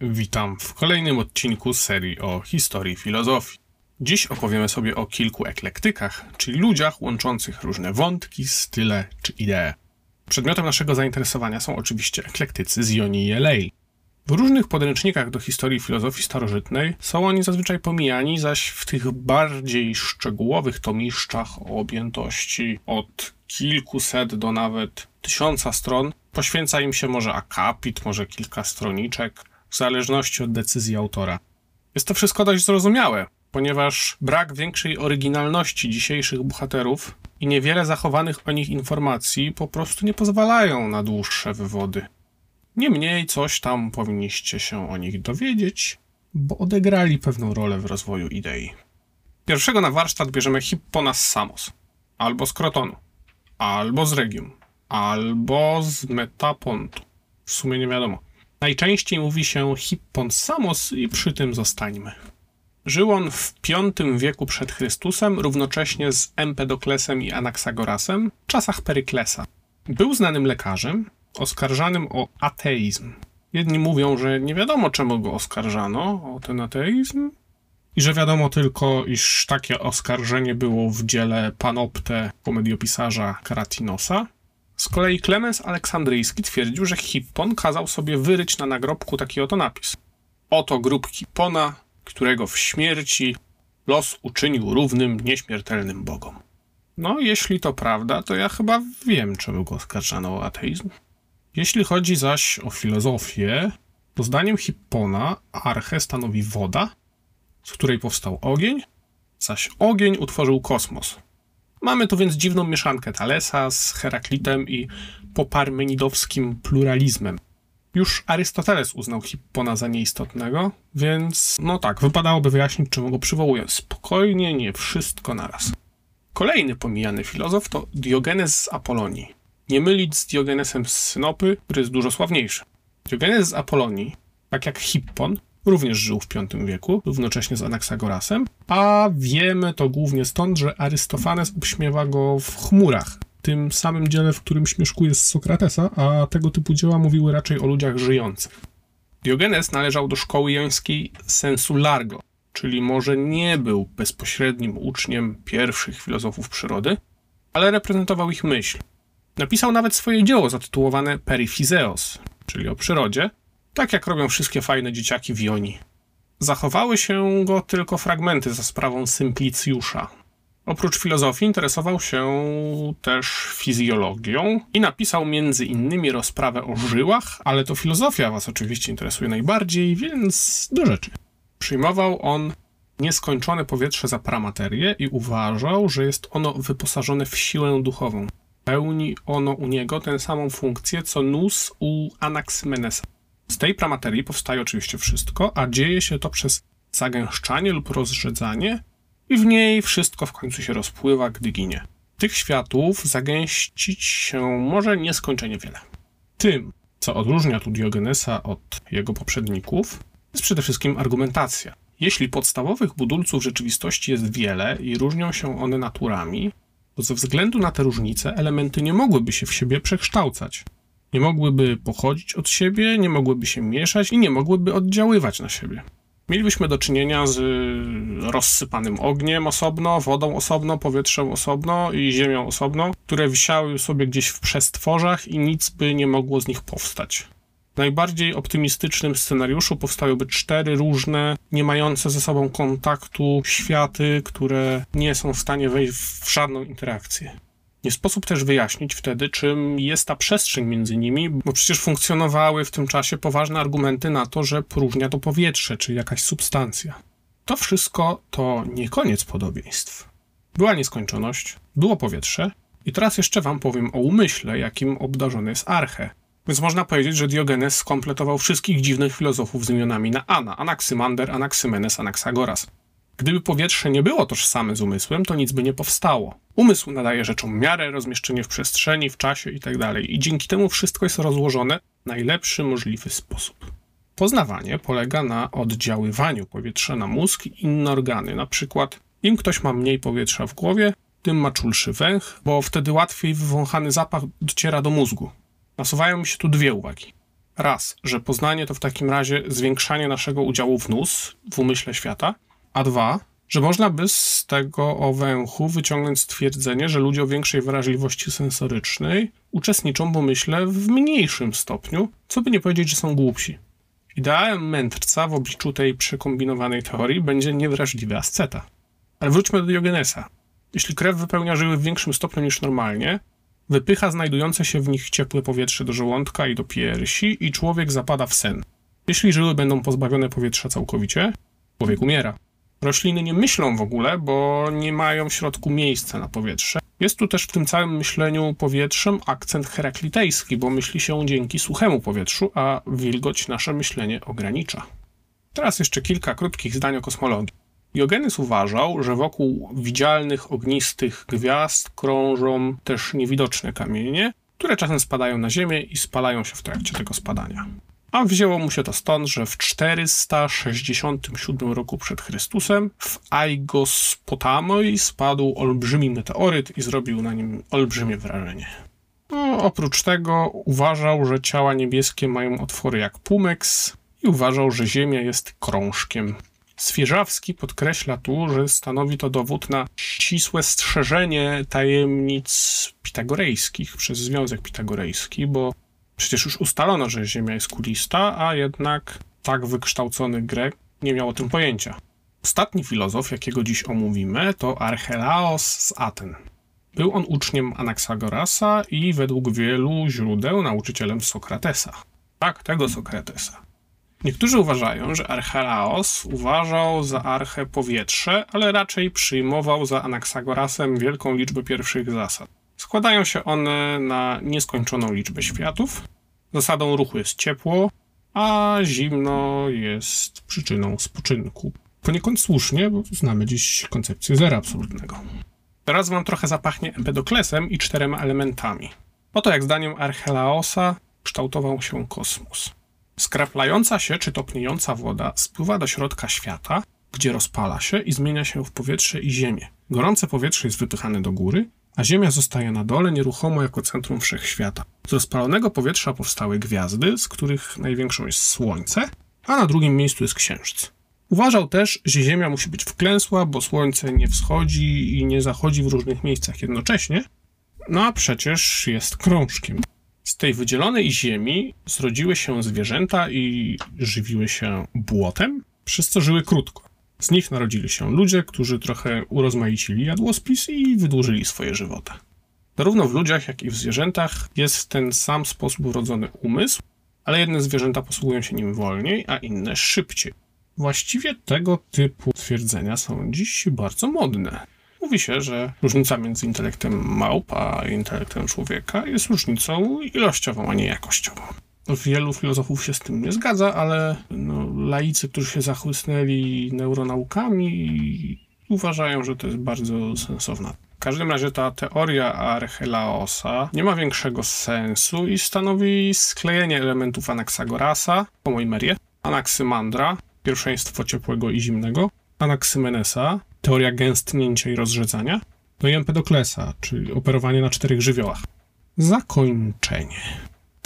Witam w kolejnym odcinku serii o historii filozofii. Dziś opowiemy sobie o kilku eklektykach, czyli ludziach łączących różne wątki, style czy idee. Przedmiotem naszego zainteresowania są oczywiście eklektycy z Jonii i Elei. W różnych podręcznikach do historii filozofii starożytnej są oni zazwyczaj pomijani, zaś w tych bardziej szczegółowych tomiszczach o objętości od kilkuset do nawet tysiąca stron poświęca im się może akapit, może kilka stroniczek, w zależności od decyzji autora. Jest to wszystko dość zrozumiałe, ponieważ brak większej oryginalności dzisiejszych bohaterów i niewiele zachowanych o nich informacji po prostu nie pozwalają na dłuższe wywody. Niemniej coś tam powinniście się o nich dowiedzieć, bo odegrali pewną rolę w rozwoju idei. Pierwszego na warsztat bierzemy Hippona z Samos, albo z Krotonu, albo z Regium, albo z Metapontu. W sumie nie wiadomo. Najczęściej mówi się Hippon Samos i przy tym zostańmy. Żył on w V wieku przed Chrystusem, równocześnie z Empedoklesem i Anaxagorasem, w czasach Peryklesa. Był znanym lekarzem, oskarżanym o ateizm. Jedni mówią, że nie wiadomo czemu go oskarżano o ten ateizm i że wiadomo tylko, iż takie oskarżenie było w dziele Panopte komediopisarza Karatinosa. Z kolei Klemens Aleksandryjski twierdził, że Hippon kazał sobie wyryć na nagrobku taki oto napis. Oto grób Hippona, którego w śmierci los uczynił równym nieśmiertelnym bogom. No, jeśli to prawda, to ja chyba wiem, czemu go oskarżano o ateizm. Jeśli chodzi zaś o filozofię, to zdaniem Hippona archę stanowi woda, z której powstał ogień, zaś ogień utworzył kosmos. Mamy tu więc dziwną mieszankę Thalesa z Heraklitem i poparmenidowskim pluralizmem. Już Arystoteles uznał Hippona za nieistotnego, więc no tak, wypadałoby wyjaśnić, czemu go przywołuję. Spokojnie, nie wszystko naraz. Kolejny pomijany filozof to Diogenes z Apolonii. Nie mylić z Diogenesem z Synopy, który jest dużo sławniejszy. Diogenes z Apolonii, tak jak Hippon, również żył w V wieku, równocześnie z Anaxagorasem, a wiemy to głównie stąd, że Arystofanes obśmiewa go w chmurach, tym samym dziele, w którym śmieszkuje z Sokratesa, a tego typu dzieła mówiły raczej o ludziach żyjących. Diogenes należał do szkoły jońskiej sensu largo, czyli może nie był bezpośrednim uczniem pierwszych filozofów przyrody, ale reprezentował ich myśl. Napisał nawet swoje dzieło zatytułowane Perifizeos, czyli o przyrodzie, tak jak robią wszystkie fajne dzieciaki w Jonii. Zachowały się go tylko fragmenty za sprawą Symplicjusza. Oprócz filozofii interesował się też fizjologią i napisał między innymi rozprawę o żyłach, ale to filozofia was oczywiście interesuje najbardziej, więc do rzeczy. Przyjmował on nieskończone powietrze za pramaterię i uważał, że jest ono wyposażone w siłę duchową. Pełni ono u niego tę samą funkcję, co nus u Anaxymenesa. Z tej pramaterii powstaje oczywiście wszystko, a dzieje się to przez zagęszczanie lub rozrzedzanie i w niej wszystko w końcu się rozpływa, gdy ginie. Tych światów zagęścić się może nieskończenie wiele. Tym, co odróżnia tu Diogenesa od jego poprzedników, jest przede wszystkim argumentacja. Jeśli podstawowych budulców rzeczywistości jest wiele i różnią się one naturami, to ze względu na te różnice elementy nie mogłyby się w siebie przekształcać. Nie mogłyby pochodzić od siebie, nie mogłyby się mieszać i nie mogłyby oddziaływać na siebie. Mielibyśmy do czynienia z rozsypanym ogniem osobno, wodą osobno, powietrzem osobno i ziemią osobno, które wisiały sobie gdzieś w przestworzach i nic by nie mogło z nich powstać. W najbardziej optymistycznym scenariuszu powstałyby cztery różne, nie mające ze sobą kontaktu światy, które nie są w stanie wejść w żadną interakcję. Nie sposób też wyjaśnić wtedy, czym jest ta przestrzeń między nimi, bo przecież funkcjonowały w tym czasie poważne argumenty na to, że próżnia to powietrze, czy jakaś substancja. To wszystko to nie koniec podobieństw. Była nieskończoność, było powietrze i teraz jeszcze wam powiem o umyśle, jakim obdarzony jest Arche. Więc można powiedzieć, że Diogenes skompletował wszystkich dziwnych filozofów z imionami na Ana, Anaksymander, Anaksymenes, Anaksagoras. Gdyby powietrze nie było tożsame z umysłem, to nic by nie powstało. Umysł nadaje rzeczom miarę, rozmieszczenie w przestrzeni, w czasie itd. Tak I dzięki temu wszystko jest rozłożone w najlepszy możliwy sposób. Poznawanie polega na oddziaływaniu powietrza na mózg i inne organy. Na przykład, im ktoś ma mniej powietrza w głowie, tym ma czulszy węch, bo wtedy łatwiej wywąchany zapach dociera do mózgu. Nasuwają mi się tu dwie uwagi. Raz, że poznanie to w takim razie zwiększanie naszego udziału w nus, w umyśle świata, a dwa, że można by z tego owęchu wyciągnąć stwierdzenie, że ludzie o większej wrażliwości sensorycznej uczestniczą w umyśle w mniejszym stopniu, co by nie powiedzieć, że są głupsi. Ideałem mędrca w obliczu tej przekombinowanej teorii będzie niewrażliwy asceta. Ale wróćmy do Diogenesa. Jeśli krew wypełnia żyły w większym stopniu niż normalnie, wypycha znajdujące się w nich ciepłe powietrze do żołądka i do piersi i człowiek zapada w sen. Jeśli żyły będą pozbawione powietrza całkowicie, człowiek umiera. Rośliny nie myślą w ogóle, bo nie mają w środku miejsca na powietrze. Jest tu też w tym całym myśleniu powietrzem akcent heraklitejski, bo myśli się dzięki suchemu powietrzu, a wilgoć nasze myślenie ogranicza. Teraz jeszcze kilka krótkich zdań o kosmologii. Diogenes uważał, że wokół widzialnych, ognistych gwiazd krążą też niewidoczne kamienie, które czasem spadają na Ziemię i spalają się w trakcie tego spadania. A wzięło mu się to stąd, że w 467 roku przed Chrystusem w Aigospotamoi spadł olbrzymi meteoryt i zrobił na nim olbrzymie wrażenie. No, oprócz tego uważał, że ciała niebieskie mają otwory jak pumeks i uważał, że Ziemia jest krążkiem. Swieżawski podkreśla tu, że stanowi to dowód na ścisłe strzeżenie tajemnic pitagorejskich przez Związek Pitagorejski, bo Przecież już ustalono, że Ziemia jest kulista, a jednak tak wykształcony Grek nie miał o tym pojęcia. Ostatni filozof, jakiego dziś omówimy, to Archelaos z Aten. Był on uczniem Anaxagorasa i według wielu źródeł nauczycielem Sokratesa. Tak, tego Sokratesa. Niektórzy uważają, że Archelaos uważał za archę powietrze, ale raczej przyjmował za Anaxagorasem wielką liczbę pierwszych zasad. Składają się one na nieskończoną liczbę światów. Zasadą ruchu jest ciepło, a zimno jest przyczyną spoczynku. Poniekąd słusznie, bo znamy dziś koncepcję zera absolutnego. Teraz wam trochę zapachnie Empedoklesem i czterema elementami. Oto jak zdaniem Archelaosa kształtował się kosmos. Skraplająca się czy topniejąca woda spływa do środka świata, gdzie rozpala się i zmienia się w powietrze i ziemię. Gorące powietrze jest wypychane do góry, a Ziemia zostaje na dole nieruchomo jako centrum wszechświata. Z rozpalonego powietrza powstały gwiazdy, z których największą jest Słońce, a na drugim miejscu jest Księżyc. Uważał też, że Ziemia musi być wklęsła, bo Słońce nie wschodzi i nie zachodzi w różnych miejscach jednocześnie, no a przecież jest krążkiem. Z tej wydzielonej ziemi zrodziły się zwierzęta i żywiły się błotem, przez co żyły krótko. Z nich narodzili się ludzie, którzy trochę urozmaicili jadłospis i wydłużyli swoje żywoty. Zarówno w ludziach, jak i w zwierzętach jest ten sam sposób urodzony umysł, ale jedne zwierzęta posługują się nim wolniej, a inne szybciej. Właściwie tego typu twierdzenia są dziś bardzo modne. Mówi się, że różnica między intelektem małp a intelektem człowieka jest różnicą ilościową, a nie jakościową. Wielu filozofów się z tym nie zgadza, ale no, laicy, którzy się zachłysnęli neuronaukami, uważają, że to jest bardzo sensowna. W każdym razie ta teoria Archelaosa nie ma większego sensu i stanowi sklejenie elementów Anaxagorasa, Homoimerię, Anaxymandra, pierwszeństwo ciepłego i zimnego, Anaxymenesa, teoria gęstnięcia i rozrzedzania, no i Empedoklesa, czyli operowanie na czterech żywiołach. Zakończenie.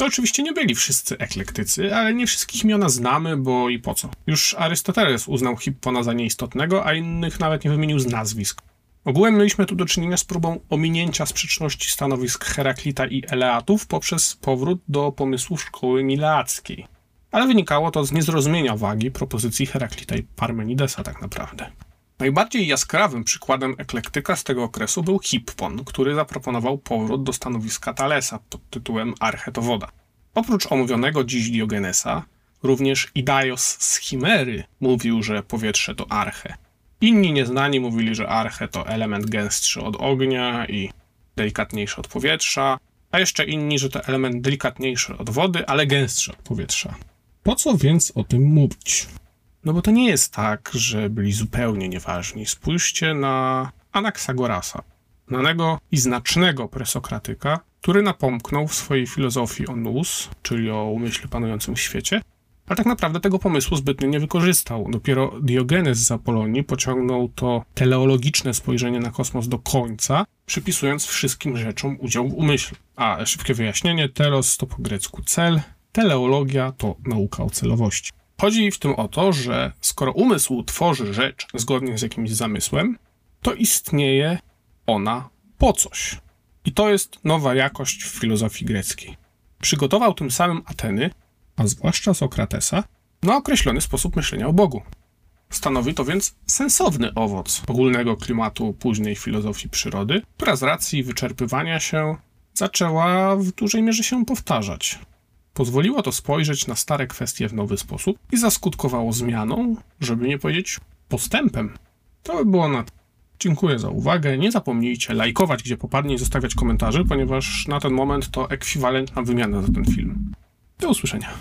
To oczywiście nie byli wszyscy eklektycy, ale nie wszystkich imiona znamy, bo i po co. Już Arystoteles uznał Hippona za nieistotnego, a innych nawet nie wymienił z nazwisk. Ogółem mieliśmy tu do czynienia z próbą ominięcia sprzeczności stanowisk Heraklita i Eleatów poprzez powrót do pomysłów szkoły mileackiej. Ale wynikało to z niezrozumienia wagi propozycji Heraklita i Parmenidesa tak naprawdę. Najbardziej jaskrawym przykładem eklektyka z tego okresu był Hippon, który zaproponował powrót do stanowiska Thalesa pod tytułem Arche to woda. Oprócz omówionego dziś Diogenesa, również Idaios z Chimery mówił, że powietrze to arche. Inni nieznani mówili, że arche to element gęstszy od ognia i delikatniejszy od powietrza, a jeszcze inni, że to element delikatniejszy od wody, ale gęstszy od powietrza. Po co więc o tym mówić? No bo to nie jest tak, że byli zupełnie nieważni. Spójrzcie na Anaxagorasa, znanego i znacznego presokratyka, który napomknął w swojej filozofii o nous, czyli o umyśle panującym w świecie, ale tak naprawdę tego pomysłu zbytnio nie wykorzystał. Dopiero Diogenes z Apolonii pociągnął to teleologiczne spojrzenie na kosmos do końca, przypisując wszystkim rzeczom udział w umyśle. A szybkie wyjaśnienie, telos to po grecku cel, teleologia to nauka o celowości. Chodzi w tym o to, że skoro umysł tworzy rzecz zgodnie z jakimś zamysłem, to istnieje ona po coś. I to jest nowa jakość w filozofii greckiej. Przygotował tym samym Ateny, a zwłaszcza Sokratesa, na określony sposób myślenia o Bogu. Stanowi to więc sensowny owoc ogólnego klimatu późnej filozofii przyrody, która z racji wyczerpywania się zaczęła w dużej mierze się powtarzać. Pozwoliło to spojrzeć na stare kwestie w nowy sposób i zaskutkowało zmianą, żeby nie powiedzieć postępem. To by było na Dziękuję za uwagę. Nie zapomnijcie lajkować, gdzie popadnie i zostawiać komentarzy, ponieważ na ten moment to ekwiwalentna wymiana za ten film. Do usłyszenia.